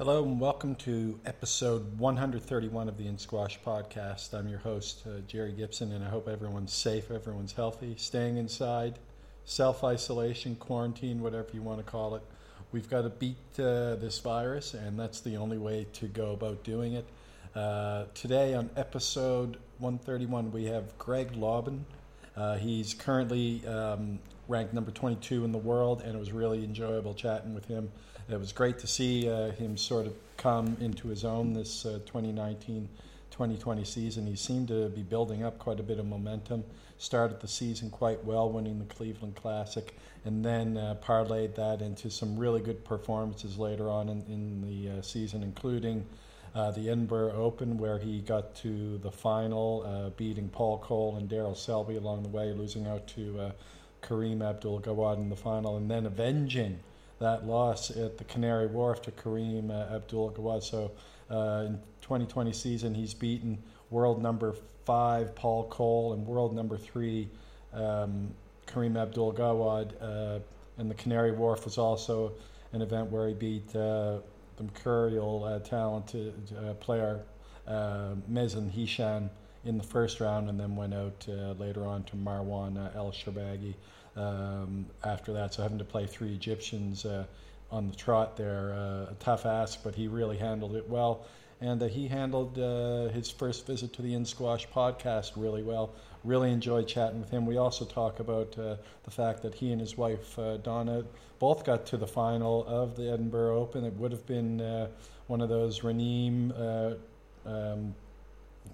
Hello and welcome to episode 131 of the In Squash podcast. I'm your host, uh, Jerry Gibson, and I hope everyone's safe, everyone's healthy, staying inside, self isolation, quarantine, whatever you want to call it. We've got to beat uh, this virus, and that's the only way to go about doing it. Uh, today on episode 131, we have Greg Lobban. Uh, he's currently um, ranked number 22 in the world, and it was really enjoyable chatting with him it was great to see uh, him sort of come into his own this uh, 2019 2020 season. He seemed to be building up quite a bit of momentum. Started the season quite well, winning the Cleveland Classic, and then uh, parlayed that into some really good performances later on in, in the uh, season, including uh, the Edinburgh Open, where he got to the final, uh, beating Paul Coll and Daryl Selby along the way, losing out to uh, Kareem Abdul Gawad in the final, and then avenging that loss at the Canary Wharf to Kareem uh, Abdul Gawad. So uh, in 2020 season, he's beaten world number five Paul Coll and world number three um, Kareem Abdul Gawad. Uh, and the Canary Wharf was also an event where he beat uh, the mercurial uh, talented uh, player uh, Mazen Hisham in the first round, and then went out later on to Marwan El Shorbagy um, after that. So having to play three Egyptians uh, on the trot there, uh, a tough ask, but he really handled it well. And uh, he handled uh, his first visit to the In Squash podcast really well. Really enjoyed chatting with him. We also talk about uh, the fact that he and his wife uh, Donna both got to the final of the Edinburgh Open. It would have been one of those Raneem. Um,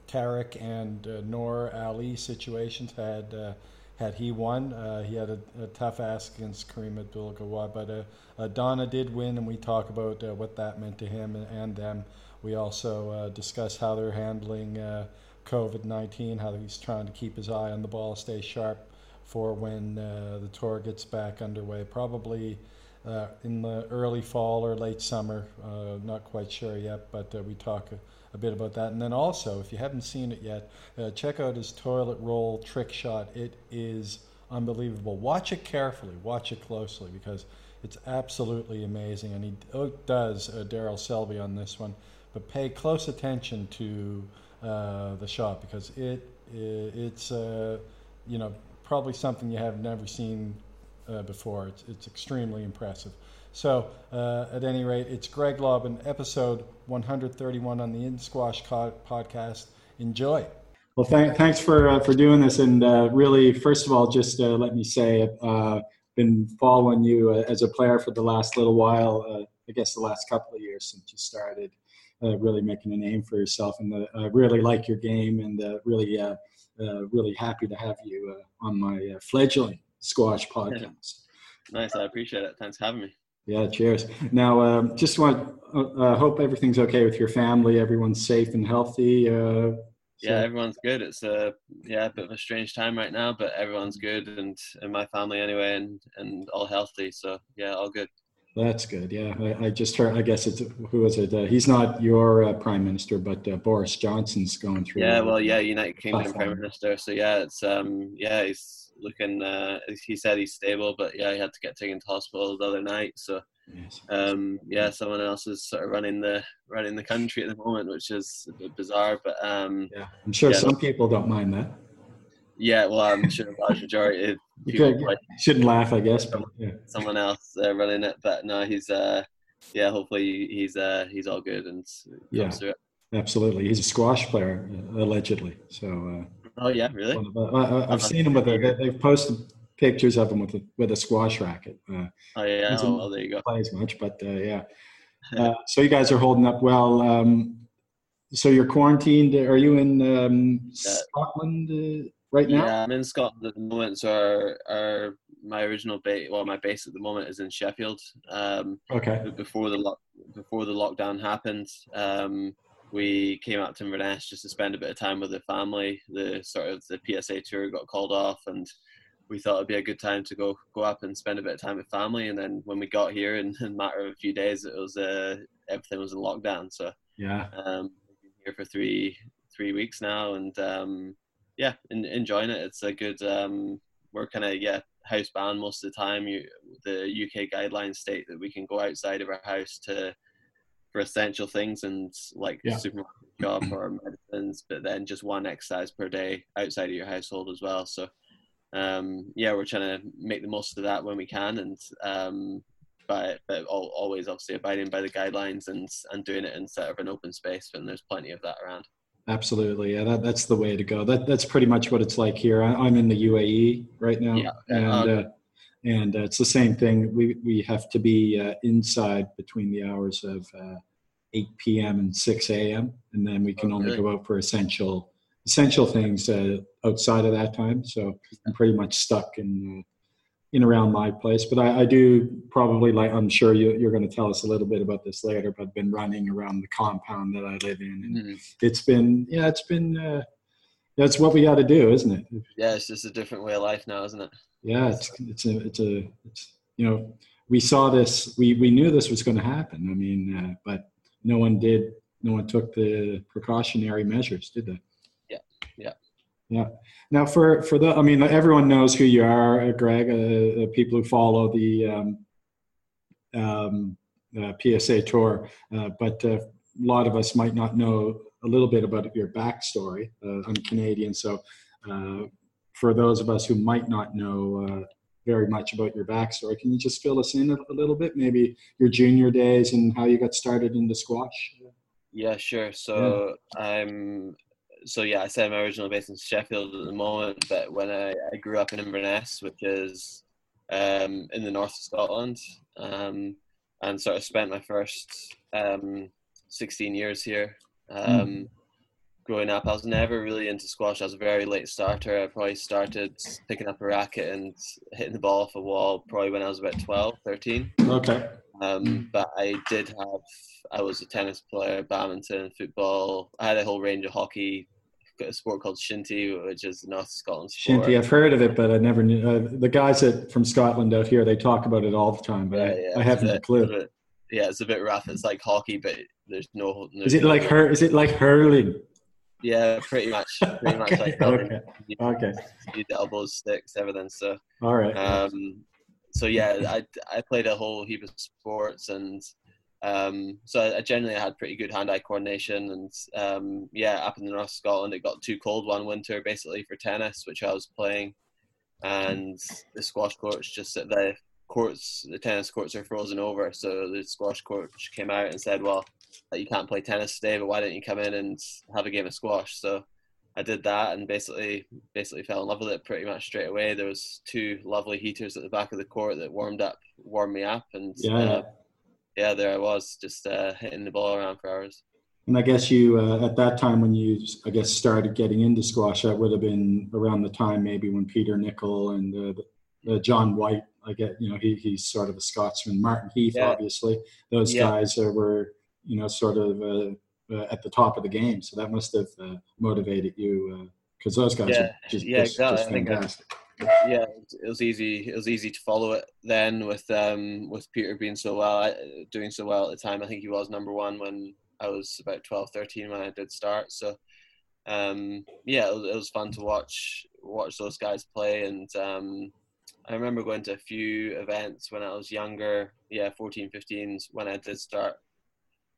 Tarek and uh, Nour Ali situations had uh, had he won. Uh, he had a, a, tough ask against Kareem Abdul Gawad, but uh, Donna did win, and we talk about uh, what that meant to him and, and them. We also uh, discuss how they're handling COVID 19, how he's trying to keep his eye on the ball, stay sharp for when the tour gets back underway, probably. in the early fall or late summer, not quite sure yet, but we talk a bit about that. And then also, if you haven't seen it yet, uh, check out his toilet roll trick shot. It is unbelievable. Watch it carefully, watch it closely because it's absolutely amazing. And he does uh, Daryl Selby on this one, but pay close attention to uh, the shot because it, it it's uh, you know probably something you have never seen uh, before. It's, it's extremely impressive. So, uh, at any rate, it's Greg Lobban, episode 131 on the In Squash podcast. Enjoy. Well, th- thanks for uh, for doing this, and uh, really, first of all, just uh, let me say, uh, been following you uh, as a player for the last little while. Uh, I guess the last couple of years since you started, really making a name for yourself, and I really like your game, and really, really happy to have you on my fledgling squash podcast. Nice, I appreciate it. Thanks for having me. Yeah, cheers. Now, um, just want uh, uh, hope everything's okay with your family. Everyone's safe and healthy. Uh, so. Yeah, everyone's good. It's a yeah, a bit of a strange time right now, but everyone's good, and in my family anyway, and and all healthy. So yeah, all good. That's good. Yeah, I, I just heard. I guess it's who was it? Uh, he's not your uh, prime minister, but uh, Boris Johnson's going through. Yeah, well, yeah, United Kingdom prime minister. So yeah, it's um, yeah, he's looking. Uh, he said he's stable, but yeah, he had to get taken to hospital the other night. So, yes. um, yeah, someone else is sort of running the running the country at the moment, which is a bit bizarre. But um, yeah, I'm sure yeah, some people don't mind that. Yeah, well, I'm sure the large majority of people like, shouldn't laugh, I guess, but yeah. someone else uh, running it. But no, he's uh, yeah, hopefully he's uh, he's all good and yeah, absolutely. He's a squash player allegedly, so. Uh, Oh yeah, really? I, have seen him with a. They've posted pictures of him with a with a squash racket. Uh, oh yeah, oh, well there you go. Play as much, but uh, yeah. Uh, so you guys are holding up well. Um, so you're quarantined. Are you in um, Scotland uh, right now? Yeah, I'm in Scotland at the moment. So our, our my original base, well, my base at the moment is in Sheffield. Um, okay. Before the lock, before the lockdown happened, um, we came out to Inverness just to spend a bit of time with the family. The sort of the PSA tour got called off, and we thought it'd be a good time to go go up and spend a bit of time with family. And then when we got here, in, in a matter of a few days, it was uh, everything was in lockdown. So yeah, um, we've been here for three three weeks now, and um, yeah, in, enjoying it. It's a good. Um, we're kind of yeah house bound most of the time. You, the UK guidelines state that we can go outside of our house to for essential things and like Yeah. supermarket shop or medicines, but then just one exercise per day outside of your household as well. So um, yeah, we're trying to make the most of that when we can, and um, but but al- always obviously abiding by the guidelines and and doing it in sort of an open space when there's plenty of that around. Absolutely, yeah, that, that's the way to go. That that's pretty much what it's like here. I, I'm in the UAE right now, Yeah, and okay. uh, and uh, it's the same thing. We we have to be uh, inside between the hours of uh, 8 p.m. and 6 a.m. and then we can Oh, only go out for essential essential things uh, outside of that time. So I'm pretty much stuck in uh, in around my place. But I, I do probably like I'm sure you, you're going to tell us a little bit about this later. But I've been running around the compound that I live in, and Mhm. it's been yeah it's been uh, that's what we got to do isn't it Yeah, it's just a different way of life now, isn't it? Yeah it's it's a it's a it's you know we saw this we we knew this was going to happen i mean uh, but no one did no one took the precautionary measures did they Yeah, yeah. yeah now for for the i mean everyone knows who you are uh, greg uh, uh, people who follow the um, um, uh, psa tour uh, but uh, a lot of us might not know a little bit about your backstory. Uh, I'm Canadian, so uh, for those of us who might not know uh, very much about your backstory, can you just fill us in a, a little bit? Maybe your junior days and how you got started into squash. Yeah, sure. So I'm so yeah, I said I'm originally based in Sheffield at the moment, but when I, I grew up in Inverness, which is um, in the north of Scotland, um, and sort of spent my first um, 16 years here. Um, Growing up, I was never really into squash. I was a very late starter. I probably started picking up a racket and hitting the ball off a wall probably when I was about 12, 13. Okay. Um, but I did have, I was a tennis player, badminton, football. I had a whole range of hockey, got a sport called shinty, which is the North Scotland sport. Shinty, I've heard of it, but I never knew. Uh, the guys that from Scotland out here, they talk about it all the time, but Yeah, I, yeah, I haven't a clue. a bit- yeah, it's a bit rough. It's like hockey, but there's no. Is it like her? Is it like hurling? Yeah, pretty much. Pretty much Okay, like okay. You Okay. elbows, sticks, everything. So, All right. um, so yeah, I I played a whole heap of sports, and um, so I, I generally had pretty good hand-eye coordination. And um, yeah, up in the north of Scotland, it got too cold one winter, basically for tennis, which I was playing, and the squash courts just sit the courts, the tennis courts are frozen over. So the squash coach came out and said, "Well, you can't play tennis today, but why don't you come in and have a game of squash?" So I did that and basically basically fell in love with it pretty much straight away. There was two lovely heaters at the back of the court that warmed up warmed me up and Yeah. uh, yeah, there I was just uh, hitting the ball around for hours. And I guess you, uh, at that time when you, I guess, started getting into squash, that would have been around the time maybe when Peter Nicol and uh, John White, I get, you know, he, he's sort of a Scotsman. Martin Heath, Yeah. obviously. Those Yeah. guys uh, were, you know, sort of uh, uh, at the top of the game. So that must have uh, motivated you because those guys Yeah, are just, yeah, just, exactly. just I- fantastic. yeah, it was easy. It was easy to follow it then with um with Peter being so well, doing so well at the time. I think he was number one when I was about 12, 13 when I did start. So um yeah, it was, it was fun to watch watch those guys play. And um I remember going to a few events when I was younger. Yeah, 14, 15 when I did start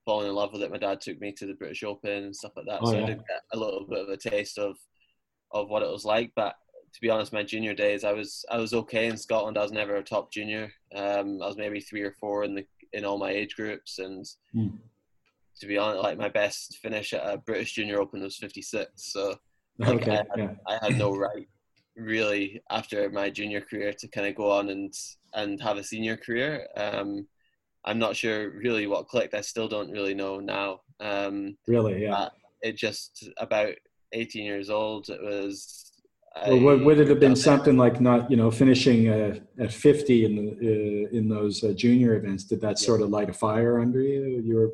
falling in love with it. My dad took me to the British Open and stuff like that. Oh, so yeah. I did get a little bit of a taste of of what it was like. But to be honest, my junior days, I was I was okay in Scotland. I was never a top junior. Um, I was maybe three or four in the in all my age groups, and Hmm. to be honest, like my best finish at a British Junior Open was fifty six. So like, Okay. I, Yeah. I had no right really after my junior career to kind of go on and and have a senior career. Um, I'm not sure really what clicked. I still don't really know now. Um, Really. Yeah. it just about 18 years old. It was. Well, would, would it have been something like not, you know, finishing uh, at 50 in the, uh, in those uh, junior events? Did that Yeah. sort of light a fire under you? You were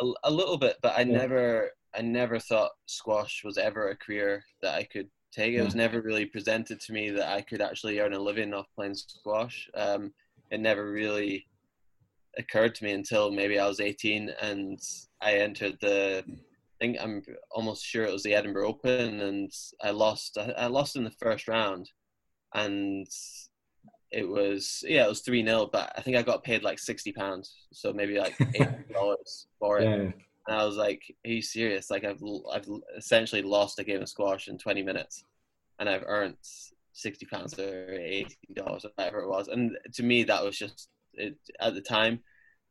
a, a little bit, but I Yeah. never, I never thought squash was ever a career that I could take. It was never really presented to me that I could actually earn a living off playing squash. Um, it never really occurred to me until maybe I was 18 and I entered the. I think I'm almost sure it was the Edinburgh Open, and I lost. I, I lost in the first round, and it was yeah, it was three 0 but I think I got paid like sixty pounds, so maybe like eight dollars for it. Yeah. And I was like, "Are you serious? Like I've I've essentially lost a game of squash in twenty minutes, and I've earned sixty pounds or eighty dollars or whatever it was." And to me, that was just it, at the time.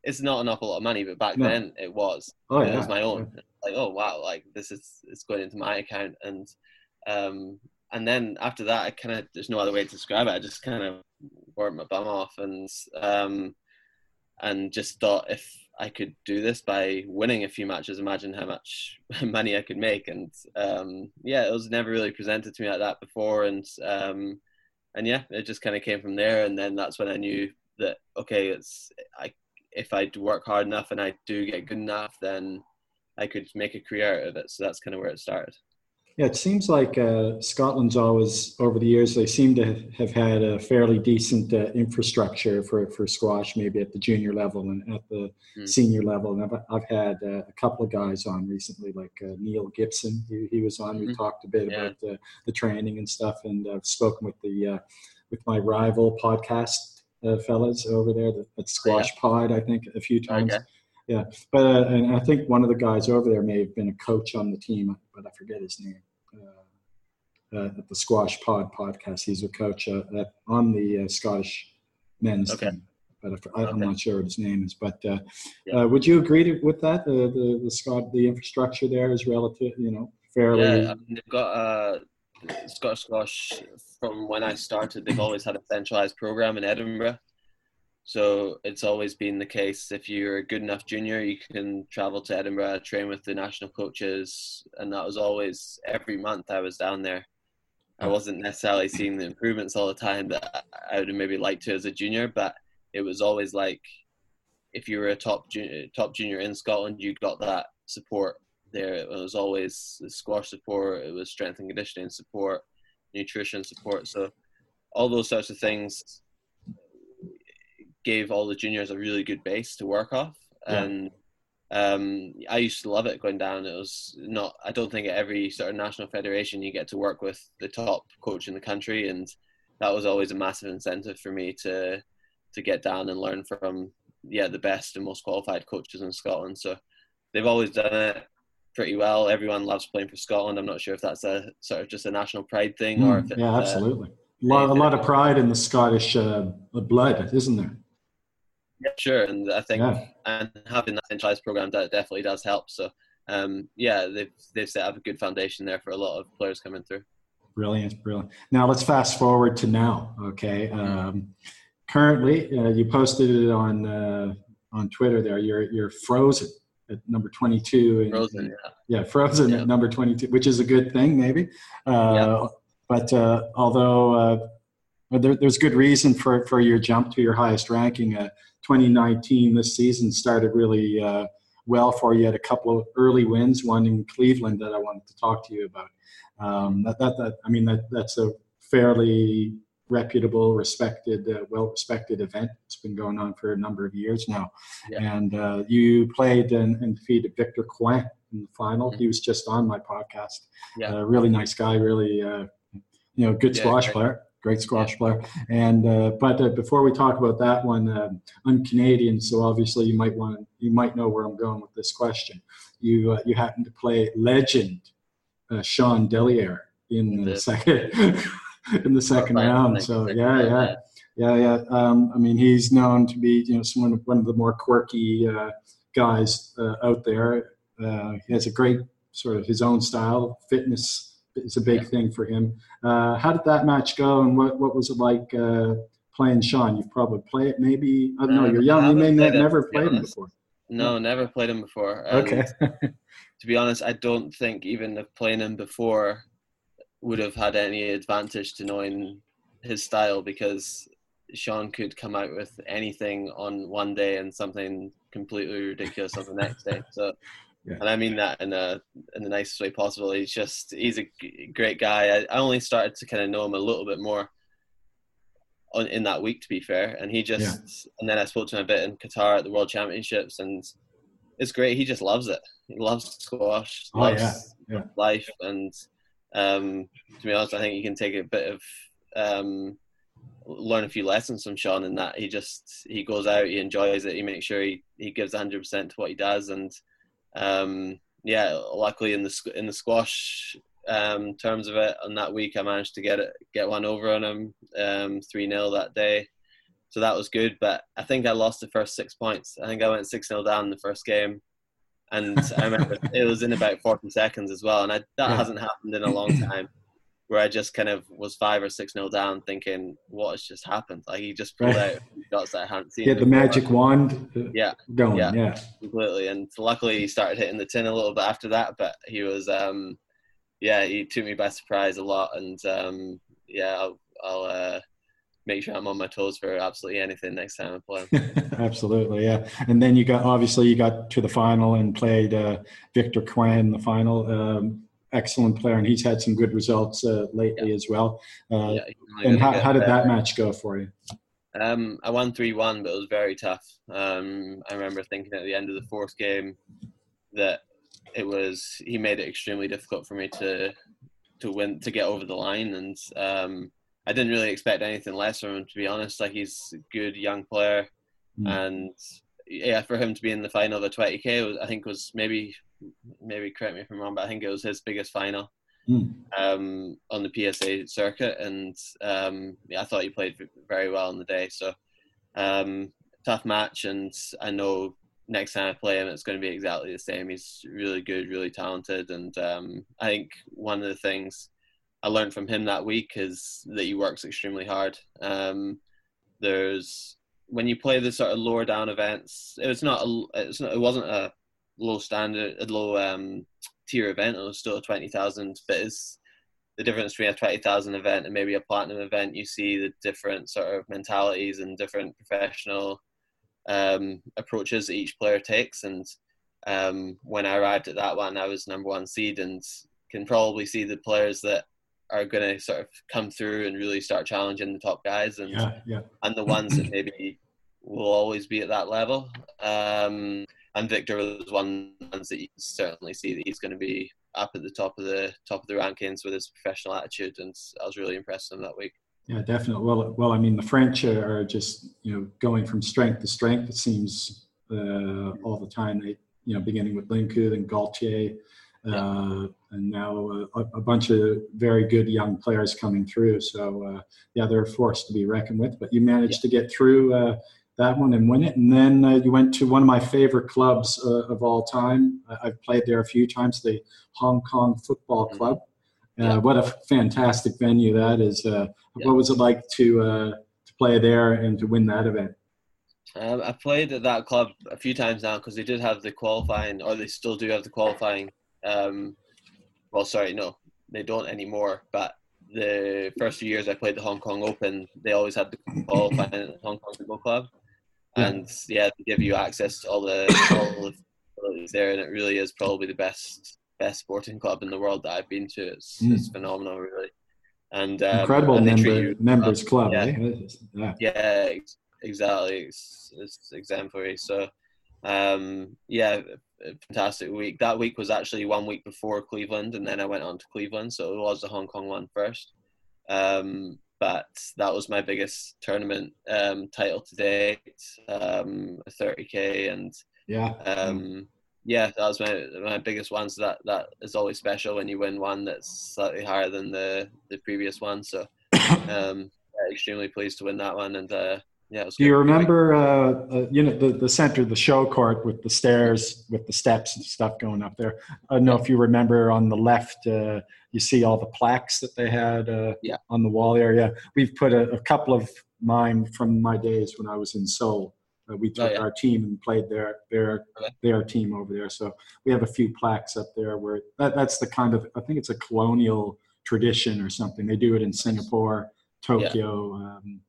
It's not an awful lot of money, but back No. then it was. Oh it was my own. Like, oh wow, like this is it's going into my account, and um, and then after that, I kind of there's no other way to describe it. I just kind of worked my bum off, and um, and just thought if I could do this by winning a few matches, imagine how much money I could make. And um, yeah, it was never really presented to me like that before, and um, and yeah, it just kind of came from there. And then that's when I knew that okay, it's I if I work hard enough and I do get good enough, then I could make a career out of it. So that's kind of where it started. Yeah, it seems like uh, Scotland's always, over the years, they seem to have had a fairly decent uh, infrastructure for, for squash, maybe at the junior level and at the Mm. senior level. And I've, I've had uh, a couple of guys on recently, like uh, Neil Gibson. He, he was on. We Mhm. talked a bit Yeah. about the, the training and stuff, and I've spoken with the uh, with my rival podcast uh, fellas over there, the, at Squash Pod, I think, a few times. Okay. Yeah, but uh, and I think one of the guys over there may have been a coach on the team, but I forget his name. Uh, uh, at the Squash Pod podcast, he's a coach uh, at, on the uh, Scottish men's Okay. team, but I, I'm Okay. not sure what his name is. But uh, Yeah. uh, would you agree to, with that? The the Scot the infrastructure there is relative, you know, fairly. Yeah, I mean, they've got uh, Scottish Squash from when I started. They've always had a centralized program in Edinburgh, so it's always been the case. If you're a good enough junior, you can travel to Edinburgh, train with the national coaches, and that was always every month. I was down there. I wasn't necessarily seeing the improvements all the time that I would have maybe liked to as a junior, but it was always like if you were a top junior, top junior in Scotland, you got that support there. It was always the squash support, it was strength and conditioning support, nutrition support. So all those sorts of things gave all the juniors a really good base to work off. Yeah. And um, I used to love it going down. It was not. I don't think at every sort of national federation you get to work with the top coach in the country, and that was always a massive incentive for me to to get down and learn from yeah the best and most qualified coaches in Scotland. So they've always done it pretty well. Everyone loves playing for Scotland. I'm not sure if that's a sort of just a national pride thing or Mm, if it's, yeah, uh, absolutely. a lot, a lot of pride in the Scottish uh, blood, isn't there? Yeah, sure, and I think Yeah. and having that centralized program that definitely does help. So um, yeah, they've they've set up a good foundation there for a lot of players coming through. Brilliant, brilliant. Now let's fast forward to now. Okay, um, currently uh, you posted it on uh, on Twitter. There, you're you're frozen at number twenty two. Frozen, yeah. yeah, frozen Yeah. at number twenty two, which is a good thing, maybe. Uh, Yeah. But uh, although uh, there, there's good reason for for your jump to your highest ranking. Uh, 2019, this season started really uh, well for you. You had a couple of early wins, one in Cleveland that I wanted to talk to you about. Um, that, that, that, I mean, that, that's a fairly reputable, respected, uh, well-respected event. It's been going on for a number of years now. Yeah. And uh, you played and, and defeated Victor Crouin in the final. Mhm. He was just on my podcast. Yeah. Uh, really nice guy. Really, uh, you know, good Yeah, squash player. Great squash player. And uh, but uh, before we talk about that one, um I'm Canadian, so obviously you might want you might know where I'm going with this question. You uh, you happen to play legend uh, Shawn Delierre in the second in the second round. So yeah, yeah, yeah, yeah. Um, I mean, he's known to be you know someone one of the more quirky uh, guys uh, out there. Uh, he has a great sort of his own style. Fitness is a big Yeah. thing for him. Uh, how did that match go, and what what was it like uh, playing Shawn? You've probably played it, maybe. I don't know. Um, You're young. You may haven't ne- it, never played him before. No, never played him before. and Okay. to be honest, I don't think even playing him before would have had any advantage to knowing his style because Sean could come out with anything on one day and something completely ridiculous on the next day. So, Yeah. and I mean that in a in the nicest way possible. He's just he's a great guy. I, I only started to kind of know him a little bit more on in that week, to be fair. And he just and then I spoke to him a bit in Qatar at the World Championships, and it's great. He just loves it. He loves squash, Oh, loves yeah, yeah. life, and um, to be honest, I think you can take a bit of um, learn a few lessons from Shawn in that he just he goes out, he enjoys it, he makes sure he, he gives 100 percent to what he does, and um, yeah, luckily in the in the squash um, terms of it, on that week I managed to get it get one over on him um, three um, 0 that day, so that was good. But I think I lost the first six points. I think I went six 0 down in the first game, and I remember it was in about 40 seconds as well, and I, that hasn't happened in a long time where I just kind of was five or six nil down, thinking, "What has just happened?" Like he just pulled out shots that I hadn't seen. Get the magic wand. Uh, yeah, going. Yeah, yeah, completely. And luckily, he started hitting the tin a little bit after that. But he was, um, yeah, he took me by surprise a lot. And um, yeah, I'll, I'll uh, make sure I'm on my toes for absolutely anything next time I play. absolutely, yeah. And then you got obviously you got to the final and played uh, Victor Cuen in the final. Um, excellent player, and he's had some good results uh, lately yeah. as well. Uh, yeah, and how, how did that match go for you? Um, I won three one, but it was very tough. Um, I remember thinking at the end of the fourth game that it was he made it extremely difficult for me to to win to get over the line, and um, I didn't really expect anything less from him to be honest. Like he's a good young player, mm. and yeah, for him to be in the final of a 20k, was, I think was maybe maybe correct me if I'm wrong, but I think it was his biggest final mm. um, on the PSA circuit, and um, yeah, I thought he played very well on the day. So um, tough match, and I know next time I play him, it's going to be exactly the same. He's really good, really talented, and um, I think one of the things I learned from him that week is that he works extremely hard. Um, there's when you play the sort of lower down events, it was not, a, it's not it wasn't a low standard, a low um, tier event. It was still a twenty thousand, but it's the difference between a twenty thousand event and maybe a platinum event. You see the different sort of mentalities and different professional um, approaches that each player takes. And um, when I arrived at that one, I was number one seed, and can probably see the players that are going to sort of come through and really start challenging the top guys, and yeah, yeah. and the ones that maybe will always be at that level. Um, and Victor was one ones that you can certainly see that he's going to be up at the top of the top of the rankings with his professional attitude, and I was really impressed with him that week. Yeah, definitely. Well, well, I mean, the French are just you know going from strength to strength. It seems uh, all the time. They you know beginning with Lincou and Gaultier, uh, yeah. and now uh, a, a, bunch of very good young players coming through. So uh, yeah, they're a force to be reckoned with. But you managed yeah. to get through uh, that one and win it. And then uh, you went to one of my favorite clubs uh, of all time. I've played there a few times, the Hong Kong Football mm-hmm. Club. Uh, yeah. What a fantastic venue that is. Uh, yeah. What was it like to uh, to play there and to win that event? Um, I played at that club a few times now because they did have the qualifying, or they still do have the qualifying. Um, well, sorry, no, they don't anymore. But the first few years I played the Hong Kong Open, they always had the qualifying at the Hong Kong Football Club and yeah, they give you access to all the all the facilities there, and it really is probably the best best sporting club in the world that I've been to. It's, mm. it's phenomenal, really. And um, incredible and member, members club, yeah, eh? yeah. yeah, exactly. It's, it's exemplary. So, um, yeah, fantastic week. That week was actually one week before Cleveland, and then I went on to Cleveland, so it was the Hong Kong one first. Um, but that was my biggest tournament um, title to date, um, 30k, and yeah, um, yeah, that was my my biggest one. So that that is always special when you win one that's slightly higher than the the previous one. So, um, yeah, extremely pleased to win that one, and uh, yeah. Do you remember, uh, uh, you know, the, the center, the show court with the stairs, with the steps and stuff going up there? I don't know if you remember on the left, uh, you see all the plaques that they had uh, yeah. on the wall area. We've put a, a, couple of mine from my days when I was in Seoul. Uh, we took oh, yeah. our team and played their their okay. their team over there. So we have a few plaques up there where that, that's the kind of I think it's a colonial tradition or something. They do it in Singapore, Tokyo. Yeah. Um,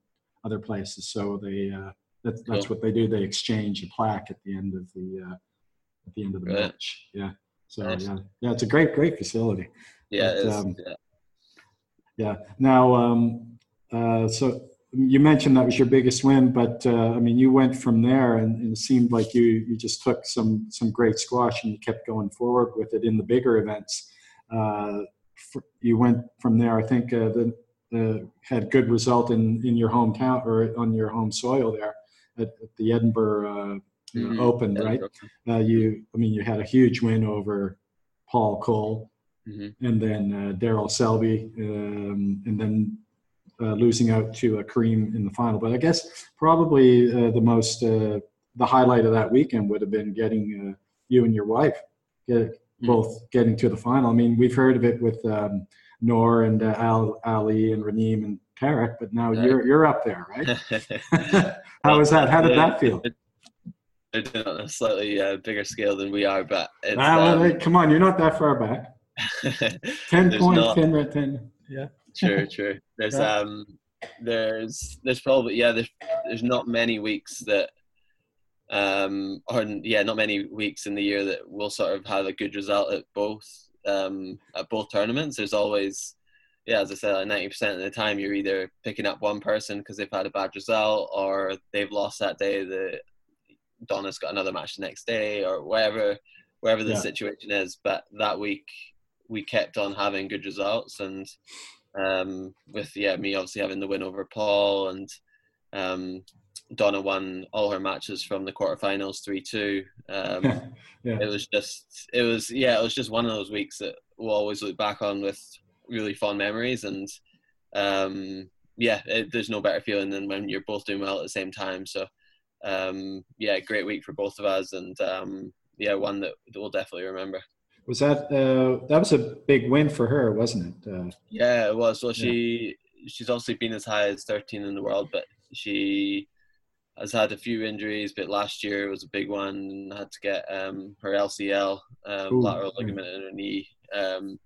other places. So they uh, that's that's cool. what they do. They exchange a plaque at the end of the uh, at the end of the right. match. Yeah. So nice. yeah, yeah, it's a great great facility. Yeah. But, um, yeah. yeah. Now, um, uh, so you mentioned that was your biggest win, but uh, I mean, you went from there, and, and, it seemed like you you just took some some great squash and you kept going forward with it in the bigger events. Uh, you went from there. I think uh, the uh, had good result in, in your hometown or on your home soil there at, at the Edinburgh uh, mm-hmm. Open, right? Uh, you, I mean, you had a huge win over Paul Coll mm-hmm. and then uh, Daryl Selby, um, and then uh, losing out to a Kareem in the final. But I guess probably uh, the most the highlight of that weekend would have been getting you and your wife get, mm-hmm. both getting to the final. I mean, we've heard of it with. Um, Nour and uh, Al, Ali and Raneem and Tarek, but now you're you're up there, right? How was that? How did that feel? They're on a slightly uh, bigger scale than we are, but it's, ah, um, come on, you're not that far back. ten points, not, ten, ten, yeah. True, true. There's yeah. um, there's there's probably yeah, there's there's not many weeks that um, or yeah, not many weeks in the year that we'll sort of have a good result at both um, at both tournaments, there's always, yeah, as I said, like ninety percent of the time you're either picking up one person because they've had a bad result, or they've lost that day. The Donna's got another match the next day, or whatever, wherever the yeah. situation is. But that week we kept on having good results, and um, with yeah, me obviously having the win over Paul and um, Donna won all her matches from the quarterfinals three two. Um, yeah. It was just it was yeah it was just one of those weeks that we'll always look back on with really fond memories and um, yeah it, there's no better feeling than when you're both doing well at the same time. So um, yeah, great week for both of us and um, yeah one that we'll definitely remember. Was that uh, that was a big win for her, wasn't it? Uh, yeah, it was. Well, she yeah. she's obviously been as high as 13 in the world, but she has had a few injuries, but last year was a big one. And had to get um, her LCL, um, lateral ligament in her knee, um,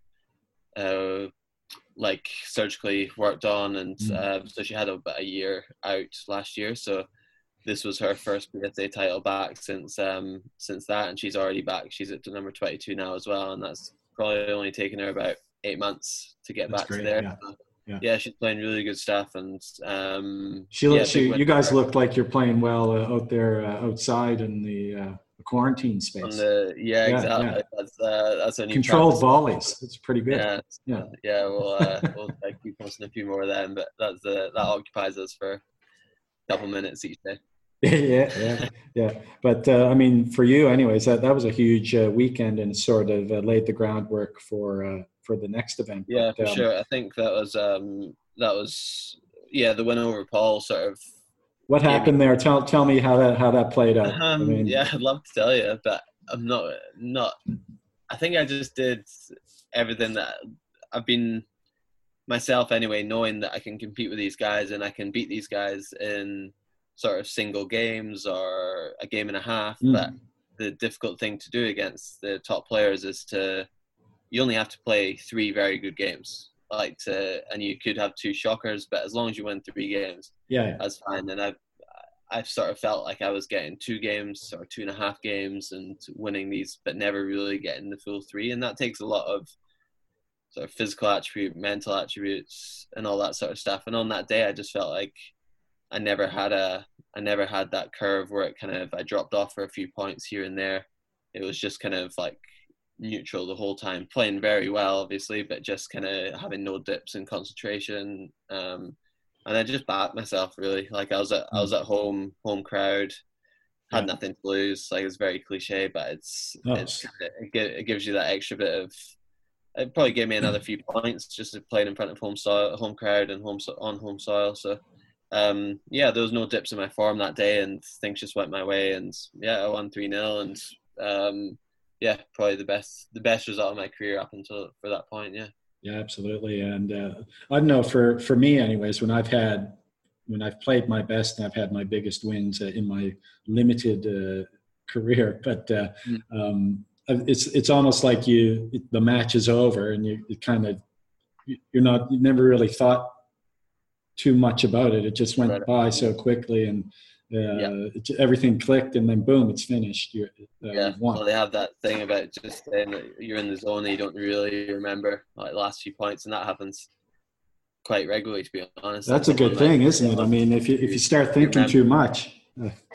uh, like surgically worked on, and uh, so she had about a year out last year. So this was her first PSA title back since um, since that, and she's already back. She's at the number twenty two now as well, and that's probably only taken her about eight months to get that's back great, to there. Yeah. So, yeah. yeah, she's playing really good stuff, and um, she, yeah, she you guys look like you're playing well uh, out there uh, outside in the, uh, the quarantine space. The, yeah, yeah, exactly. Yeah. That's uh, that's a controlled volleys. It's pretty good. Yeah, yeah, yeah. We'll uh, we'll keep posting a few more of them, but that's that occupies us for a couple minutes each day. yeah, yeah, yeah. But uh, I mean, for you, anyways, that that was a huge uh, weekend and sort of uh, laid the groundwork for uh, for the next event. Yeah, but, for um, sure. I think that was um, that was yeah the win over Paul sort of. What happened there? Tell tell me how that how that played out. Um, I mean, yeah, I'd love to tell you, but I'm not not. I think I just did everything that I've been myself anyway, knowing that I can compete with these guys and I can beat these guys in sort of single games or a game and a half. Mm. But the difficult thing to do against the top players is to you only have to play three very good games. Like to, and you could have two shockers, but as long as you win three games, yeah, that's fine. And I've I've sort of felt like I was getting two games or two and a half games and winning these, but never really getting the full three. And that takes a lot of sort of physical attribute, mental attributes, and all that sort of stuff. And on that day, I just felt like I never had a I never had that curve where it kind of I dropped off for a few points here and there. It was just kind of like neutral the whole time, playing very well, obviously, but just kind of having no dips in concentration. Um, and I just backed myself really. Like I was at I was at home, home crowd, had yeah. nothing to lose. Like it's very cliche, but it's, it's it, gives you that extra bit of. It probably gave me another few points just playing in front of home soil, home crowd, and home on home soil. So, um, yeah, there was no dips in my form that day, and things just went my way. And yeah, I won three 0 and um, yeah, probably the best the best result of my career up until for that point. Yeah. Yeah, absolutely. And uh, I don't know for for me, anyways, when I've had when I've played my best and I've had my biggest wins uh, in my limited uh, career, but uh, mm. um, it's it's almost like you the match is over and you, you kind of you're not you never really thought too much about it. It just went right. by so quickly and uh, yeah. everything clicked and then boom, it's finished. You're, uh, yeah, well, they have that thing about just saying that you're in the zone and you don't really remember like the last few points, and that happens quite regularly. To be honest, that's, a good thing, like, isn't it? I mean, if you if you start thinking too much.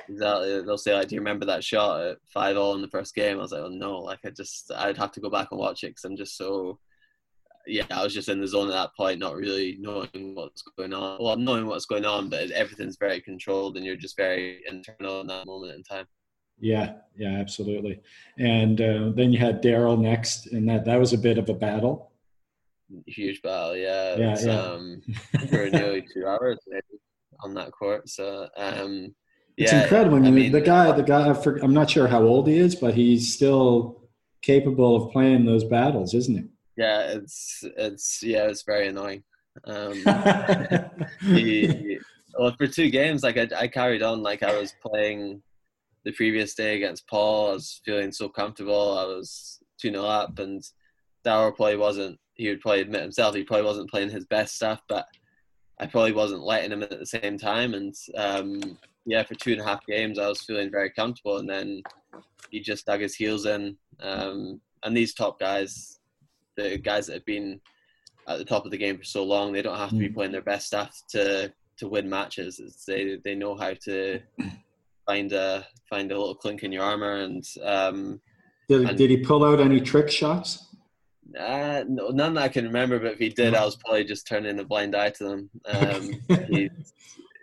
Exactly. They'll say, like, "Do you remember that shot at five all in the first game?" I was like, "Oh no!" Like, I just, I'd have to go back and watch it because I'm just so yeah, I was just in the zone at that point, not really knowing what's going on. Well, knowing what's going on, but everything's very controlled, and you're just very internal in that moment in time. Yeah, yeah, absolutely. And uh, then you had Daryl next, and that that was a bit of a battle. Huge battle, yeah. Yeah, it's, yeah. Um, for nearly two hours maybe on that court. So um, It's yeah, incredible. I mean, mean, the guy, the guy, I'm not sure how old he is, but he's still capable of playing those battles, isn't yeah, it's it's yeah, it's very annoying. Um, he? he, well, for two games, like I, I carried on like I was playing the previous day against Paul. I was feeling so comfortable. I was 2 0 up, and Daryl probably wasn't, he would probably admit himself, he probably wasn't playing his best stuff, but I probably wasn't letting him at the same time. And um, yeah, for two and a half games, I was feeling very comfortable. And then he just dug his heels in. Um, and these top guys, the guys that have been at the top of the game for so long, they don't have to be Mm. playing their best stuff to to win matches. It's, they they know how to find a find a little clink in your armor, and um, did, did he pull out any trick shots? uh, no, none that I can remember. But if he did, I was probably just turning a blind eye to them. Um, he's,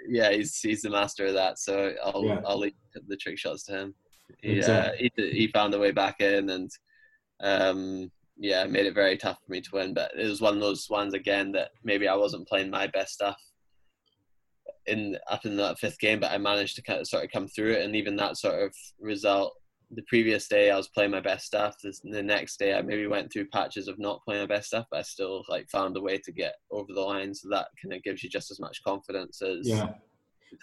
yeah, he's he's the master of that. So I'll Yeah. I'll leave the trick shots to him. He, Exactly. uh, he he found a way back in, and um, yeah, made it very tough for me to win. But it was one of those ones again that maybe I wasn't playing my best stuff in up in that fifth game, but I managed to kind of sort of come through it, and even that sort of result. The previous day I was playing my best stuff. The next day I maybe went through patches of not playing my best stuff, but I still like found a way to get over the line. So that kind of gives you just as much confidence as Yeah.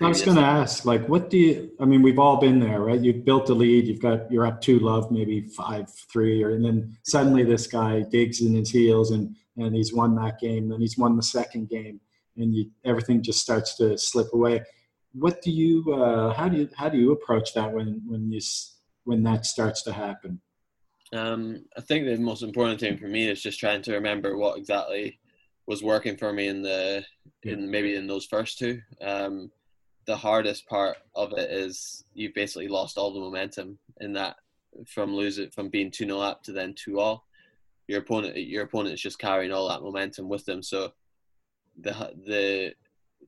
I was going to ask, like, what do you? I mean, we've all been there, right? You've built a lead. You've got you're up two love, maybe five three, or and then suddenly this guy digs in his heels and and he's won that game. Then he's won the second game, and you everything just starts to slip away. What do you? Uh, how do you? How do you approach that when when you when that starts to happen? Um, I think the most important thing for me is just trying to remember what exactly was working for me in the in maybe in those first two. Um, the hardest part of it is you've basically lost all the momentum in that from losing from being two 0 up to then two all. Your opponent your opponent is just carrying all that momentum with them. So the the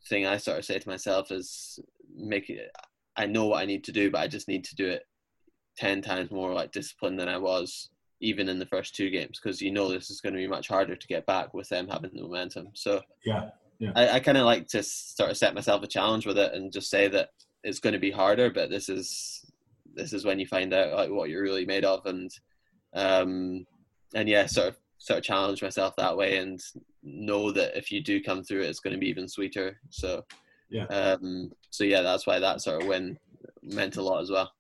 thing I sort of say to myself is make it. I know what I need to do, but I just need to do it ten times more like disciplined than I was even in the first two games because you know this is going to be much harder to get back with them having the momentum. So Yeah. I, I kind of like to sort of set myself a challenge with it and just say that it's going to be harder, but this is this is when you find out like what you're really made of and um and yeah, sort of sort of challenge myself that way and know that if you do come through it, it's going to be even sweeter. So Yeah. um so yeah, that's why that sort of win meant a lot as well.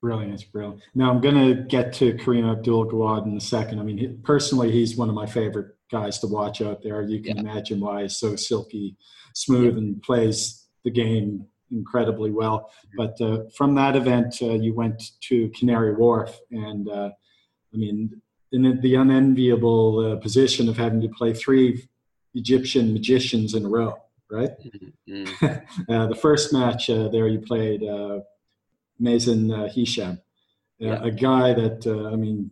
Brilliant, it's brilliant. Now I'm going to get to Kareem Abdul-Gawad in a second. I mean, personally, he's one of my favorite guys to watch out there. You can Yeah. imagine why he's so silky smooth and plays the game incredibly well. But uh, from that event, uh, you went to Canary Wharf, and uh, I mean, in the unenviable uh, position of having to play three Egyptian magicians in a row, right? Mm. uh, the first match uh, there, you played uh, Mazen uh, Hisham, Yeah. a guy that uh, I mean,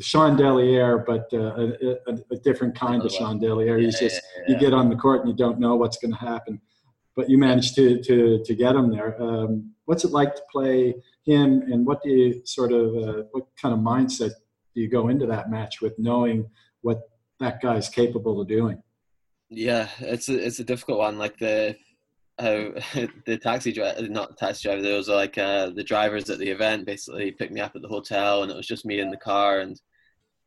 Shawn Delierre, but uh, a, a, a different kind of Shawn Delierre. He's just yeah, you get on the court and you don't know what's going to happen, but you managed to to to get him there. Um, what's it like to play him, and what do you sort of uh, what kind of mindset do you go into that match with, knowing what that guy's capable of doing? Yeah, it's a it's a difficult one. Like the how the taxi driver, not the taxi driver. There was like uh, the drivers at the event basically picked me up at the hotel, and it was just me in the car. And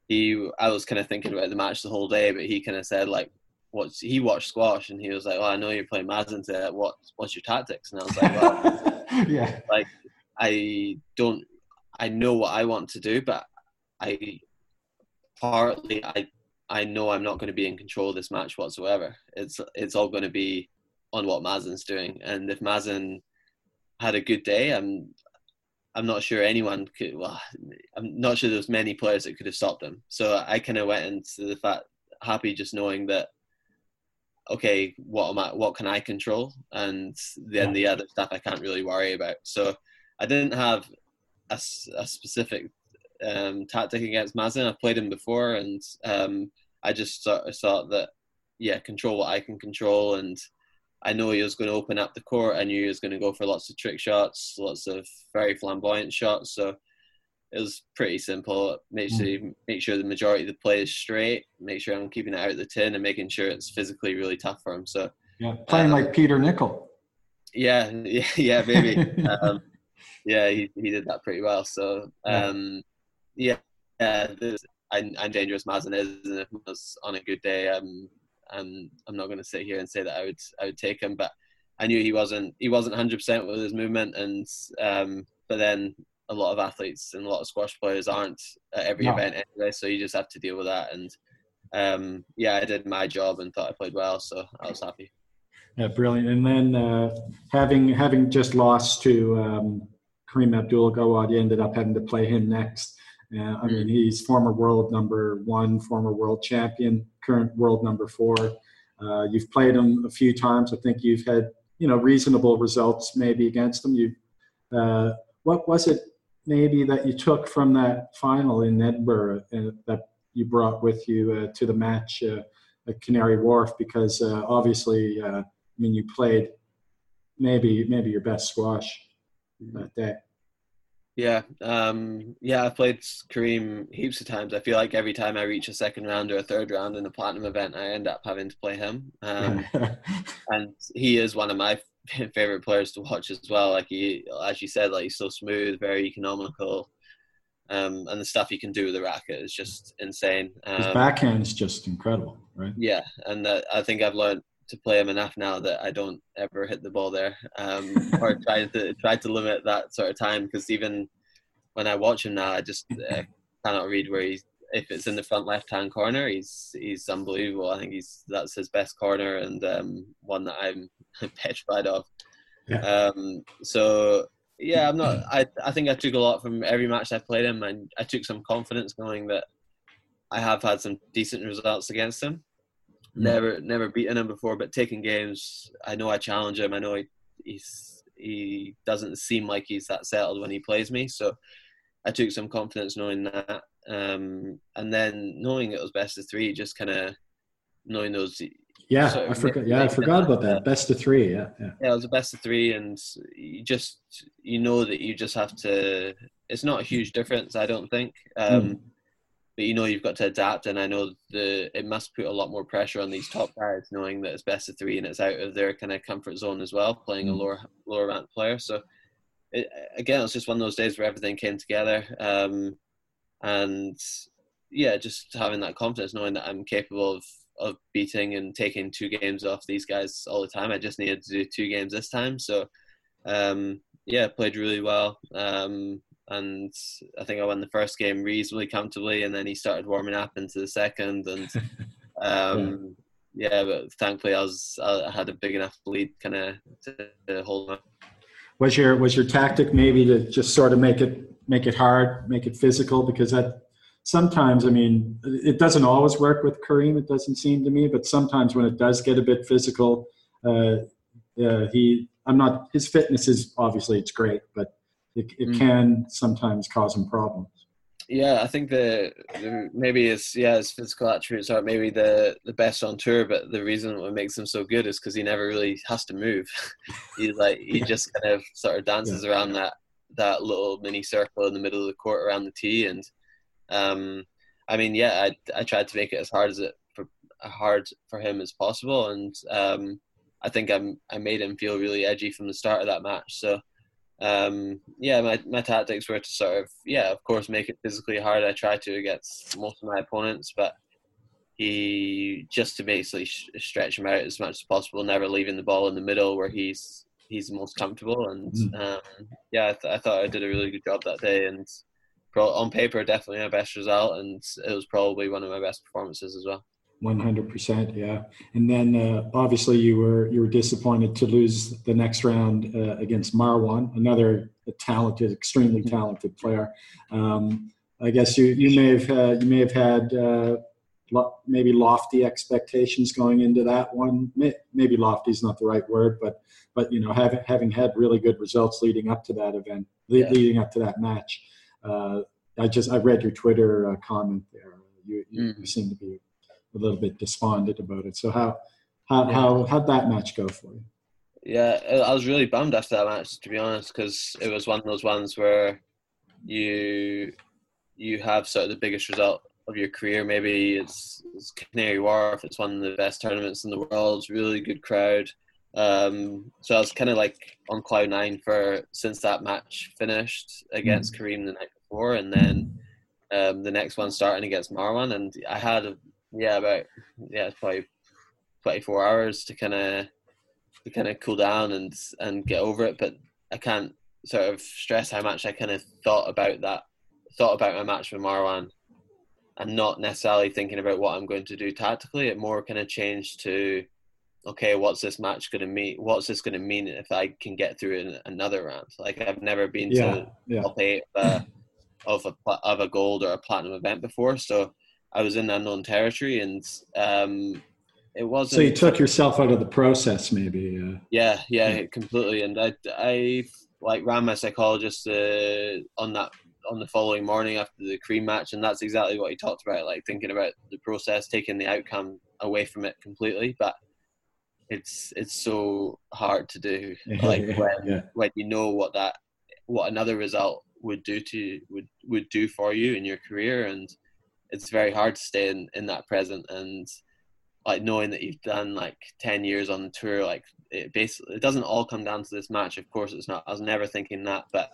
he, I was kind of thinking about the match the whole day, but he kind of said like, "What's he watched squash?" And he was like, "Well, I know you're playing Mazen today. What what's your tactics?" And I was like, "Well, yeah. Like I don't. I know what I want to do, but I partly I I know I'm not going to be in control of this match whatsoever. It's it's all going to be on what Mazen's doing, and if Mazen had a good day, I'm I'm not sure anyone could. Well, I'm not sure there's many players that could have stopped him. So I kind of went into the fact happy just knowing that. Okay, what am I? What can I control? And then the other stuff I can't really worry about. So I didn't have a specific um, tactic against Mazen. I've played him before, and um, I just sort of thought that yeah, control what I can control, and I know he was going to open up the court. I knew he was going to go for lots of trick shots, lots of very flamboyant shots. So it was pretty simple. Make sure mm. make sure the majority of the play is straight. Make sure I'm keeping it out of the tin and making sure it's physically really tough for him. So yeah, playing um, like Peter Nicol. Yeah, yeah, yeah, maybe. um, yeah, he, he did that pretty well. So um, yeah, yeah, I'm, I'm dangerous. Mazen is, and if was on a good day, um, I'm not going to sit here and say that I would I would take him, but I knew he wasn't he wasn't 100 percent with his movement, and um, but then a lot of athletes and a lot of squash players aren't at every no. event anyway, so you just have to deal with that. And um, yeah, I did my job and thought I played well, so I was happy. Yeah, brilliant. And then uh, having having just lost to um, Karim Abdel-Gawad, you ended up having to play him next. Uh, I mean, he's former world number one, former world champion, current world number four. Uh, you've played him a few times. I think you've had you know reasonable results maybe against him. You, uh, what was it maybe that you took from that final in Edinburgh uh, that you brought with you uh, to the match uh, at Canary Wharf? Because obviously, I mean, you played maybe maybe your best squash that day. Yeah, um, yeah, I've played Karim heaps of times. I feel like every time I reach a second round or a third round in a platinum event, I end up having to play him. Um, and he is one of my favorite players to watch as well. Like he, as you said, like he's so smooth, very economical, um, and the stuff he can do with the racket is just insane. Um, His backhand is just incredible, right? Yeah, and uh, I think I've learned to play him enough now that I don't ever hit the ball there, um, or try to try to limit that sort of time. Because even when I watch him now, I just uh, cannot read where he's if it's in the front left hand corner, he's he's unbelievable. I think he's that's his best corner and um, one that I'm petrified of. Yeah. Um, so yeah, I'm not. I I think I took a lot from every match I played him, and I took some confidence knowing that I have had some decent results against him. Mm. Never never beaten him before, but taking games, I know I challenge him. I know he, he's he doesn't seem like he's that settled when he plays me. So I took some confidence knowing that. Um, and then knowing it was best of three, just kind of knowing those. Yeah, sort of I forgot. Yeah, I forgot about that. Best of three. Yeah, yeah. Yeah, it was a best of three, and you just you know that you just have to. It's not a huge difference, I don't think. Um, mm. But you know you've got to adapt, and I know the it must put a lot more pressure on these top guys, knowing that it's best of three and it's out of their kind of comfort zone as well, playing mm. a lower lower ranked player. So it, again, it was just one of those days where everything came together. Um, and yeah, just having that confidence, knowing that I'm capable of of beating and taking two games off these guys all the time. I just needed to do two games this time, so um, yeah, played really well. Um, and I think I won the first game reasonably comfortably, and then he started warming up into the second, and um, yeah. yeah. but thankfully I was I had a big enough lead, kind of to, to hold on. Was your was your tactic maybe to just sort of make it make it hard, make it physical because that sometimes I mean it doesn't always work with Karim. It doesn't seem to me, but sometimes when it does get a bit physical, uh, uh, he I'm not his fitness is obviously it's great, but it, it mm. can sometimes cause him problems. Yeah, I think the, the, maybe his yeah his physical attributes are maybe the the best on tour, but the reason what makes him so good is because he never really has to move. He's like he yeah. just kind of sort of dances yeah. around that that little mini circle in the middle of the court around the tee, and um, I mean, yeah, I I tried to make it as hard as it for hard for him as possible, and um, I think I'm I made him feel really edgy from the start of that match. So um, yeah, my my tactics were to sort of yeah, of course, make it physically hard. I tried to against most of my opponents, but he just to basically stretch him out as much as possible, never leaving the ball in the middle where he's he's most comfortable. And mm. um, yeah, I, th- I, thought I did a really good job that day. And pro- on paper, definitely my best result, and it was probably one of my best performances as well. One hundred percent, yeah. And then uh, obviously you were you were disappointed to lose the next round uh, against Marwan, another talented, extremely mm-hmm. talented player. Um, I guess you you may have uh, you may have had uh, maybe lofty expectations going into that one. Maybe lofty is not the right word, but but you know having having had really good results leading up to that event, yeah. leading up to that match. Uh, I just I read your Twitter uh, comment there. You, you, mm. you, seem to be a little bit despondent about it. So how how yeah. how how'd that match go for you? Yeah, I was really bummed after that match to be honest, because it was one of those ones where you you have sort of the biggest result of your career. Maybe it's, it's Canary Wharf. It's one of the best tournaments in the world. Really good crowd. Um, so I was kind of like on cloud nine for since that match finished against mm. Karim the night before, and then um, the next one starting against Marwan, and I had yeah about yeah probably 24 hours to kind of to kind of cool down and and get over it. But I can't sort of stress how much I kind of thought about that, thought about my match with Marwan, and not necessarily thinking about what I'm going to do tactically. It more kind of changed to, okay, what's this match going to mean? What's this going to mean if I can get through another round? Like I've never been yeah, to yeah. top eight uh, of a of a gold or a platinum event before, so I was in unknown territory, and um, it wasn't. So you took yourself out of the process, maybe. Uh, yeah, yeah, yeah, completely. And I, I like ran my psychologist uh, on that on the following morning after the Karim match, and that's exactly what he talked about. Like thinking about the process, taking the outcome away from it completely, but it's it's so hard to do. Like when yeah. when you know what that what another result would do to would would do for you in your career, and it's very hard to stay in in that present and like knowing that you've done like 10 years on the tour like it basically it doesn't all come down to this match of course it's not i was never thinking that but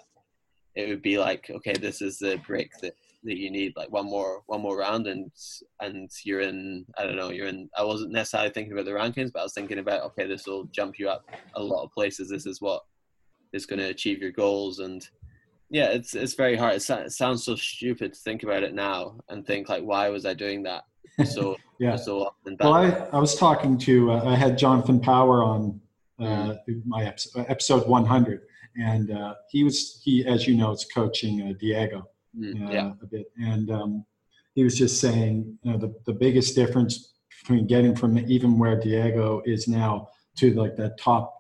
it would be like okay this is the break that that you need like one more one more round and and you're in i don't know you're in i wasn't necessarily thinking about the rankings but i was thinking about okay this will jump you up a lot of places. This is what is going to achieve your goals and yeah it's it's very hard it, it sounds so stupid to think about it now and think like why was i doing that so yeah. So often. Well, I, I was talking to uh, I had Jonathan Power on uh, mm. my episode, episode 100, and uh, he was he as you know is coaching uh, Diego mm, yeah. a bit, and um, he was just saying you know, the the biggest difference between getting from even where Diego is now to like that top.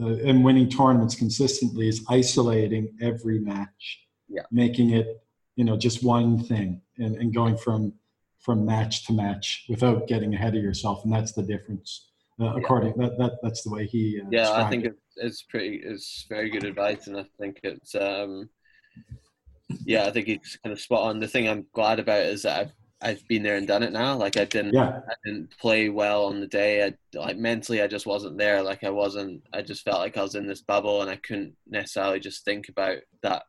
Uh, and winning tournaments consistently is isolating every match, yeah. making it you know just one thing, and, and going from from match to match without getting ahead of yourself, and that's the difference. Uh, according that, that that's the way he. Uh, yeah, I think it. it's pretty. It's very good advice, and I think it's. um Yeah, I think he's kind of spot on. The thing I'm glad about is that I've I've been there and done it now. Like I didn't, yeah. I didn't play well on the day. I like mentally, I just wasn't there. Like I wasn't. I just felt like I was in this bubble, and I couldn't necessarily just think about that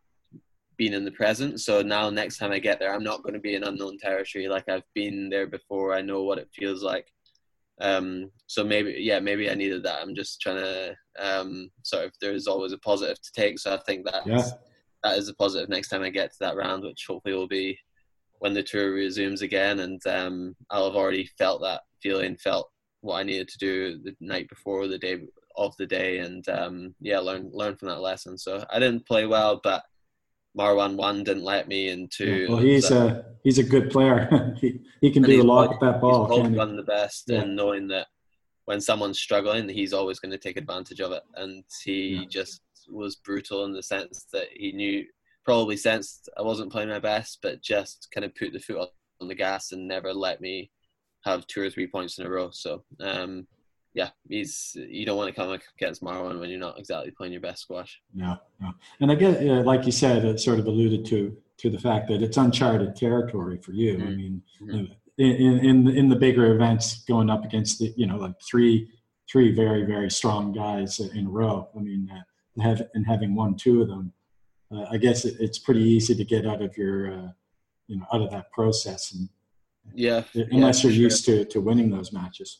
being in the present. So now next time I get there, I'm not going to be in unknown territory. Like I've been there before. I know what it feels like. Um, so maybe, yeah, maybe I needed that. I'm just trying to um, sort of. There's always a positive to take. So I think that yeah. that is a positive next time I get to that round, which hopefully will be when the tour resumes again, and um, I'll have already felt that feeling, felt what I needed to do the night before, the day of the day, and um, yeah, learn learn from that lesson. So I didn't play well, but Marwan one didn't let me, and two. Well, he's so, a he's a good player. he he can do a lot with that ball. He's always one the best, yeah. and knowing that when someone's struggling, he's always going to take advantage of it. And he yeah. just was brutal in the sense that he knew, probably sensed I wasn't playing my best, but just kind of put the foot on the gas and never let me have two or three points in a row. So um, yeah, he's you don't want to come against Marwan when you're not exactly playing your best squash. No, no, and I get uh, like you said, it sort of alluded to to the fact that it's uncharted territory for you. Mm-hmm. I mean, mm-hmm. in, in in the bigger events, going up against the you know like three three very very strong guys in a row. I mean, uh, have and having won two of them, uh, I guess it, it's pretty easy to get out of your uh, you know out of that process and yeah, unless yeah, you're sure. used to to winning those matches.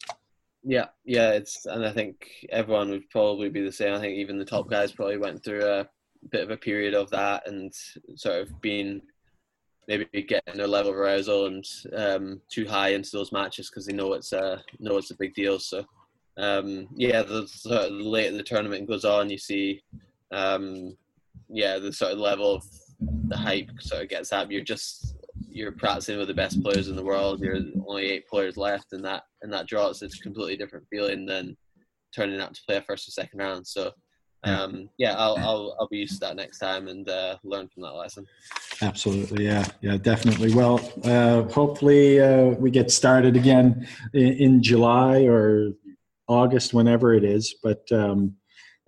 Yeah, yeah, it's and I think everyone would probably be the same. I think even the top guys probably went through a bit of a period of that and sort of being maybe getting their level of arousal and um, too high into those matches because they know it's a know it's a big deal. So um, yeah, the of later the tournament goes on, you see, um, yeah, the sort of level of the hype sort of gets up. You're just you're practicing with the best players in the world. You're only eight players left and that in that draw. It's a completely different feeling than turning up to play a first or second round. So um, yeah, I'll, I'll I'll be used to that next time and uh, learn from that lesson. Absolutely, yeah, yeah, definitely. Well, uh, hopefully uh, we get started again in, in, July or August, whenever it is. But um,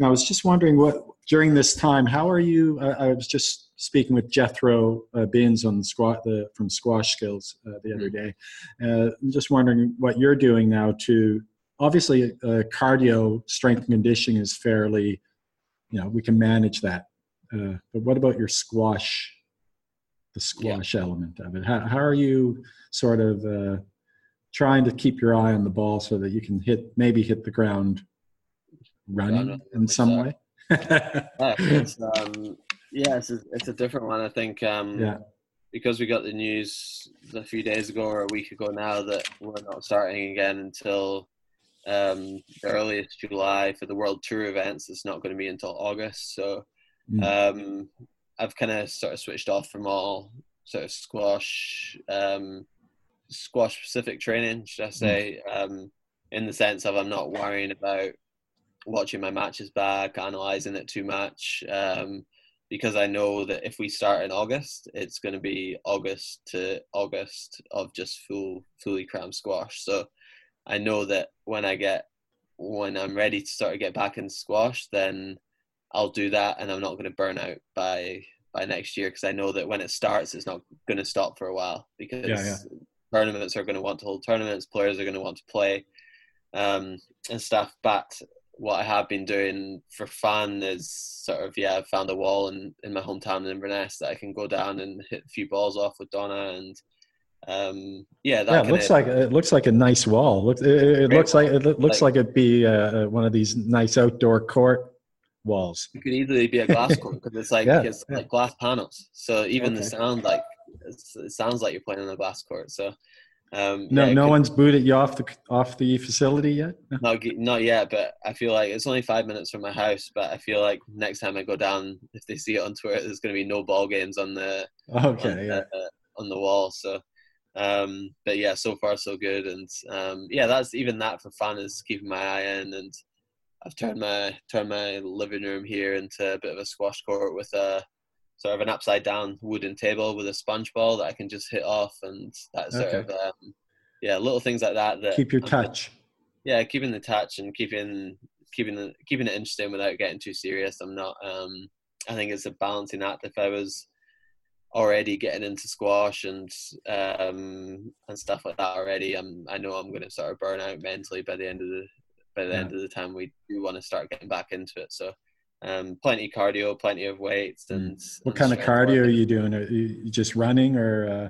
I was just wondering what during this time, how are you? I, I was just speaking with Jethro uh, Binns on the squat the, from Squash Skills uh, the other mm-hmm. day. Uh, I'm just wondering what you're doing now to. Obviously, uh, cardio strength and conditioning is fairly you know we can manage that uh, but what about your squash the squash yeah. element of it how, how are you sort of uh, trying to keep your eye on the ball so that you can hit maybe hit the ground running in some way it's, um, yeah it's, a, it's a different one i think um, yeah because we got the news a few days ago or a week ago now that we're not starting again until um, the earliest July for the World Tour events. It's not going to be until August. So mm. um, I've kind of sort of switched off from all sort of squash, um, squash specific training, should I mm. say, mm. in the sense of I'm not worrying about watching my matches back, analyzing it too much. Um, because I know that if we start in August, it's going to be August to August of just full, fully crammed squash. So I know that when I get when I'm ready to sort of get back in squash, then I'll do that, and I'm not going to burn out by by next year because I know that when it starts, it's not going to stop for a while because yeah, yeah. tournaments are going to want to hold tournaments, players are going to want to play, um, and stuff. But what I have been doing for fun is sort of yeah, I've found a wall in, in my hometown in Inverness that I can go down and hit a few balls off with Donna and um, yeah, yeah, it looks like it looks like a nice wall. It, it, it looks like it looks like, like it'd be uh, uh, one of these nice outdoor court walls. It could easily be a glass court because it's like yeah, it's yeah. like glass panels. So even okay. the sound like it sounds like you're playing on a glass court. So um, no, yeah, no one's booted you off the off the facility yet. Not not yet, but I feel like it's only five minutes from my house. But I feel like next time I go down, if they see it on Twitter, there's going to be no ball games on the okay on, yeah. uh, on the wall. So um, but yeah, so far so good, and um, yeah, that's even that for fun is keeping my eye in, and I've turned my turned my living room here into a bit of a squash court with a sort of an upside down wooden table with a sponge ball that I can just hit off, and that sort okay. of um, yeah, little things like that that keep your touch. yeah, keeping the touch and keeping keeping the, keeping it interesting without getting too serious. I'm not. Um, I think it's a balancing act. If I was already getting into squash and um, and stuff like that already. I'm I know I'm going to sort of burn out mentally by the end of the by the yeah. end of the time we do want to start getting back into it. So um, plenty cardio, plenty of weights, mm. and what and kind of cardio work. are you doing? Are you just running or? Uh...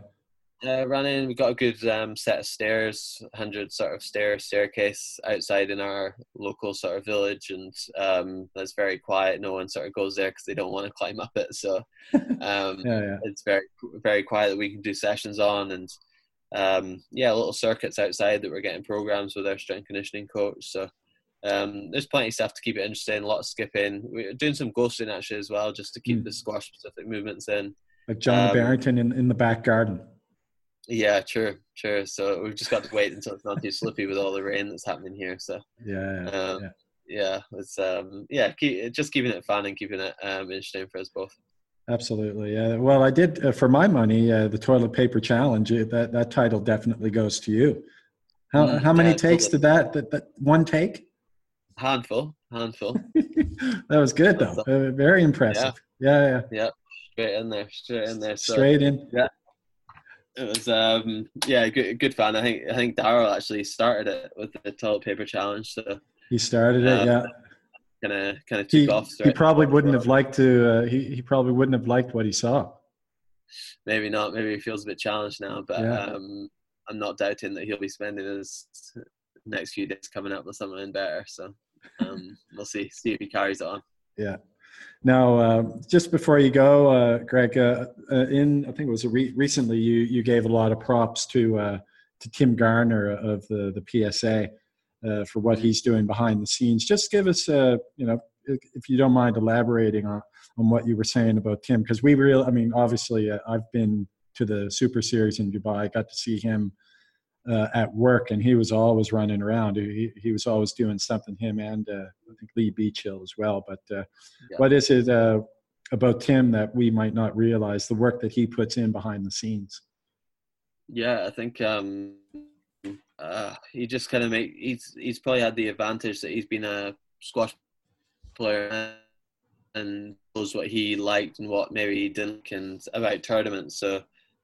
Uh, running, We've got a good um, set of stairs, hundred sort of stair staircase outside in our local sort of village, and um, that's very quiet. No one sort of goes there because they don't want to climb up it. So um, yeah, yeah. it's very very quiet that we can do sessions on, and um, yeah, little circuits outside that we're getting programs with our strength conditioning coach. So um, there's plenty of stuff to keep it interesting. A lot of skipping. We're doing some ghosting actually as well, just to keep mm. the squash specific movements in. Like John um, Barrington in, in the back garden. Yeah, true, true. So we've just got to wait until it's not too slippy with all the rain that's happening here. So yeah, um, yeah. yeah, it's um, yeah, keep, just keeping it fun and keeping it um, interesting for us both. Absolutely. Yeah. Well, I did uh, for my money uh, the toilet paper challenge. Uh, that that title definitely goes to you. How mm, how many yeah, takes did that, that? That one take? Handful, handful. that was good though. Uh, very impressive. Yeah. yeah, yeah, yeah. Straight in there, straight in there. So, straight in. Yeah, it was um yeah good good fun. I think I think Daryl actually started it with the toilet paper challenge. So he started it, um, yeah. Kind of kind of took he, off. He probably wouldn't have liked to. Uh, he he probably wouldn't have liked what he saw. Maybe not. Maybe he feels a bit challenged now, but yeah. um, I'm not doubting that he'll be spending his next few days coming up with something better. So um, we'll see see if he carries on. Yeah. Now, uh, just before you go, uh, Greg, uh, uh in I think it was re- recently you you gave a lot of props to uh, to Tim Garner of the the PSA uh, for what he's doing behind the scenes. Just give us, a you know, if you don't mind elaborating on on what you were saying about Tim, because we really, I mean, obviously, I've been to the Super Series in Dubai, got to see him uh, at work, and he was always running around. He, he was always doing something. Him and uh, I think Lee Beachill as well. But uh, yeah. what is it uh, about Tim that we might not realize? The work that he puts in behind the scenes. Yeah, I think um, uh, he just kind of make he's he's probably had the advantage that he's been a squash player and knows what he liked and what maybe he didn't and about tournaments. So,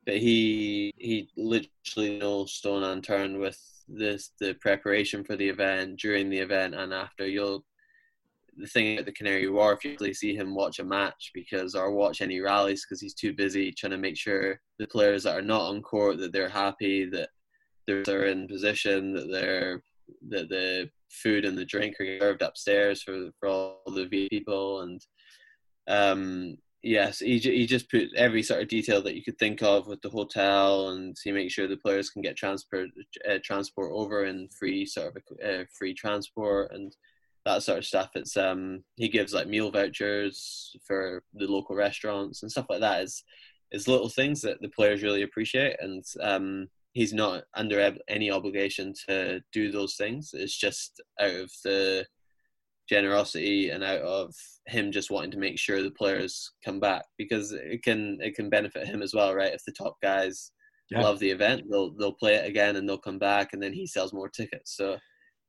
but he he literally knows stone unturned with this the preparation for the event, during the event, and after. You'll the thing at the Canary Wharf, you usually see him watch a match because or watch any rallies because he's too busy trying to make sure the players that are not on court that they're happy that they're in position that they're that the food and the drink are served upstairs for for all the people and um yes he, he just put every sort of detail that you could think of with the hotel and he makes sure the players can get transport uh, transport over and free sort of uh, free transport and that sort of stuff it's um he gives like meal vouchers for the local restaurants and stuff like that is is little things that the players really appreciate and um he's not under any obligation to do those things. It's just out of the generosity and out of him just wanting to make sure the players come back because it can it can benefit him as well, right? If the top guys yeah. love the event, they'll they'll play it again and they'll come back, and then he sells more tickets. So.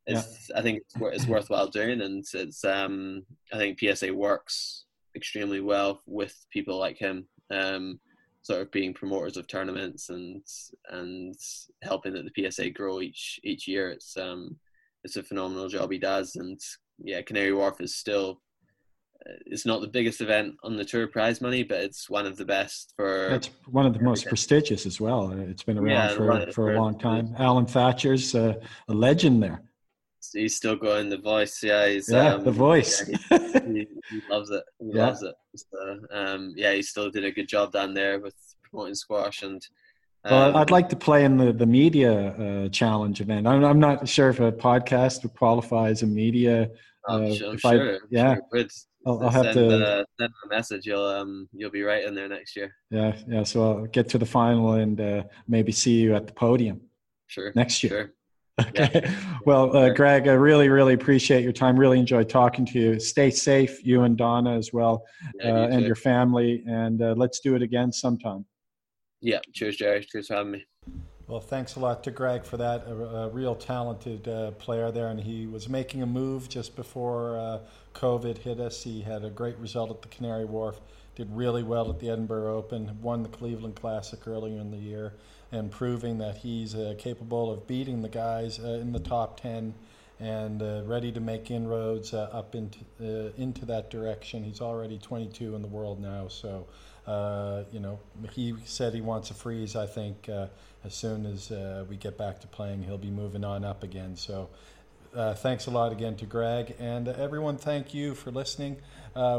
It's, yeah. I think it's, it's worthwhile doing, and it's. Um, I think PSA works extremely well with people like him. Um, sort of being promoters of tournaments and and helping that the PSA grow each each year. It's um it's a phenomenal job he does, and yeah, Canary Wharf is still uh, it's not the biggest event on the tour prize money, but it's one of the best for. It's one of the most prestigious as well. It's been around yeah, for, for a long time. Alan Thatcher's uh, a legend there. He's still going. The voice, yeah, he's yeah, um, the voice. Yeah, he, he, loves it. He yeah. loves it. So, um, yeah, he still did a good job down there with promoting squash and. Um, well, I'd like to play in the the media uh, challenge event. I'm, I'm not sure if a podcast would qualify as a media. Uh, I'm sure, I, yeah, sure I'll, I'll, have send, to uh, send a message. You'll um you'll be right in there next year. Yeah, yeah. So I'll get to the final and uh, maybe see you at the podium. Sure. Next year. Sure. Okay. Yeah. Well, uh, Greg, I really, really appreciate your time. Really enjoyed talking to you. Stay safe, you and Donna as well, yeah, uh, and your family. And uh, let's do it again sometime. Yeah. Cheers, Jerry. Cheers for having me. Well, thanks a lot to Greg for that. A, a real talented uh, player there, and he was making a move just before uh, COVID hit us. He had a great result at the Canary Wharf. Did really well at the Edinburgh Open. Won the Cleveland Classic earlier in the year and proving that he's uh, capable of beating the guys uh, in the top 10 and uh, ready to make inroads uh, up into into that direction. He's already 22 in the world now, so uh, you know he said he wants a freeze. I think as soon as we get back to playing, he'll be moving on up again. So. thanks a lot again to Greg and everyone. Thank you for listening.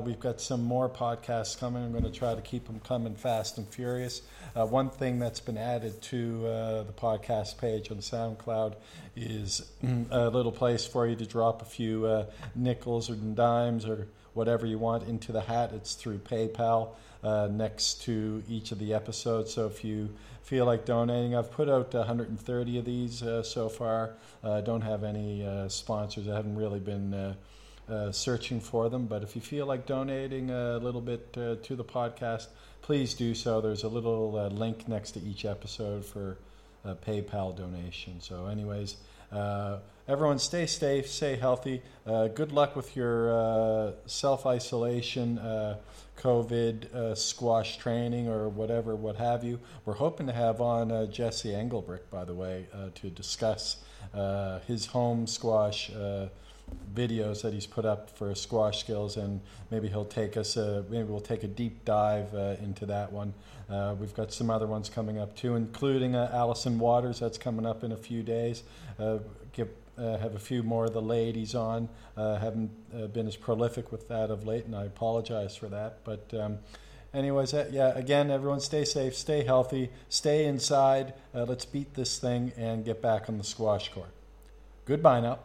we've got some more podcasts coming. I'm going to try to keep them coming fast and furious. Uh, one thing that's been added to uh, the podcast page on SoundCloud is a little place for you to drop a few uh, nickels or dimes or whatever you want into the hat. It's through PayPal uh, next to each of the episodes. So if you feel like donating, I've put out 130 of these uh, so far. I don't have any uh, sponsors. I haven't really been. Uh, searching for them. But if you feel like donating a little bit uh, to the podcast, please do so. There's a little uh, link next to each episode for a PayPal donation. So, anyways, uh, everyone stay safe, stay healthy. Uh, good luck with your uh, self isolation, uh, COVID uh, squash training, or whatever, what have you. We're hoping to have on Jesse Engelbrecht, by the way, to discuss his home squash videos that he's put up for squash skills, and maybe he'll take us. A, maybe we'll take a deep dive uh, into that one. Uh, we've got some other ones coming up too, including uh, Alison Waters. That's coming up in a few days. Uh, give, uh, have a few more of the ladies on. Uh, haven't been as prolific with that of late, and I apologize for that. But um, anyways, yeah, again, everyone stay safe, stay healthy, stay inside. let's beat this thing and get back on the squash court. Goodbye now.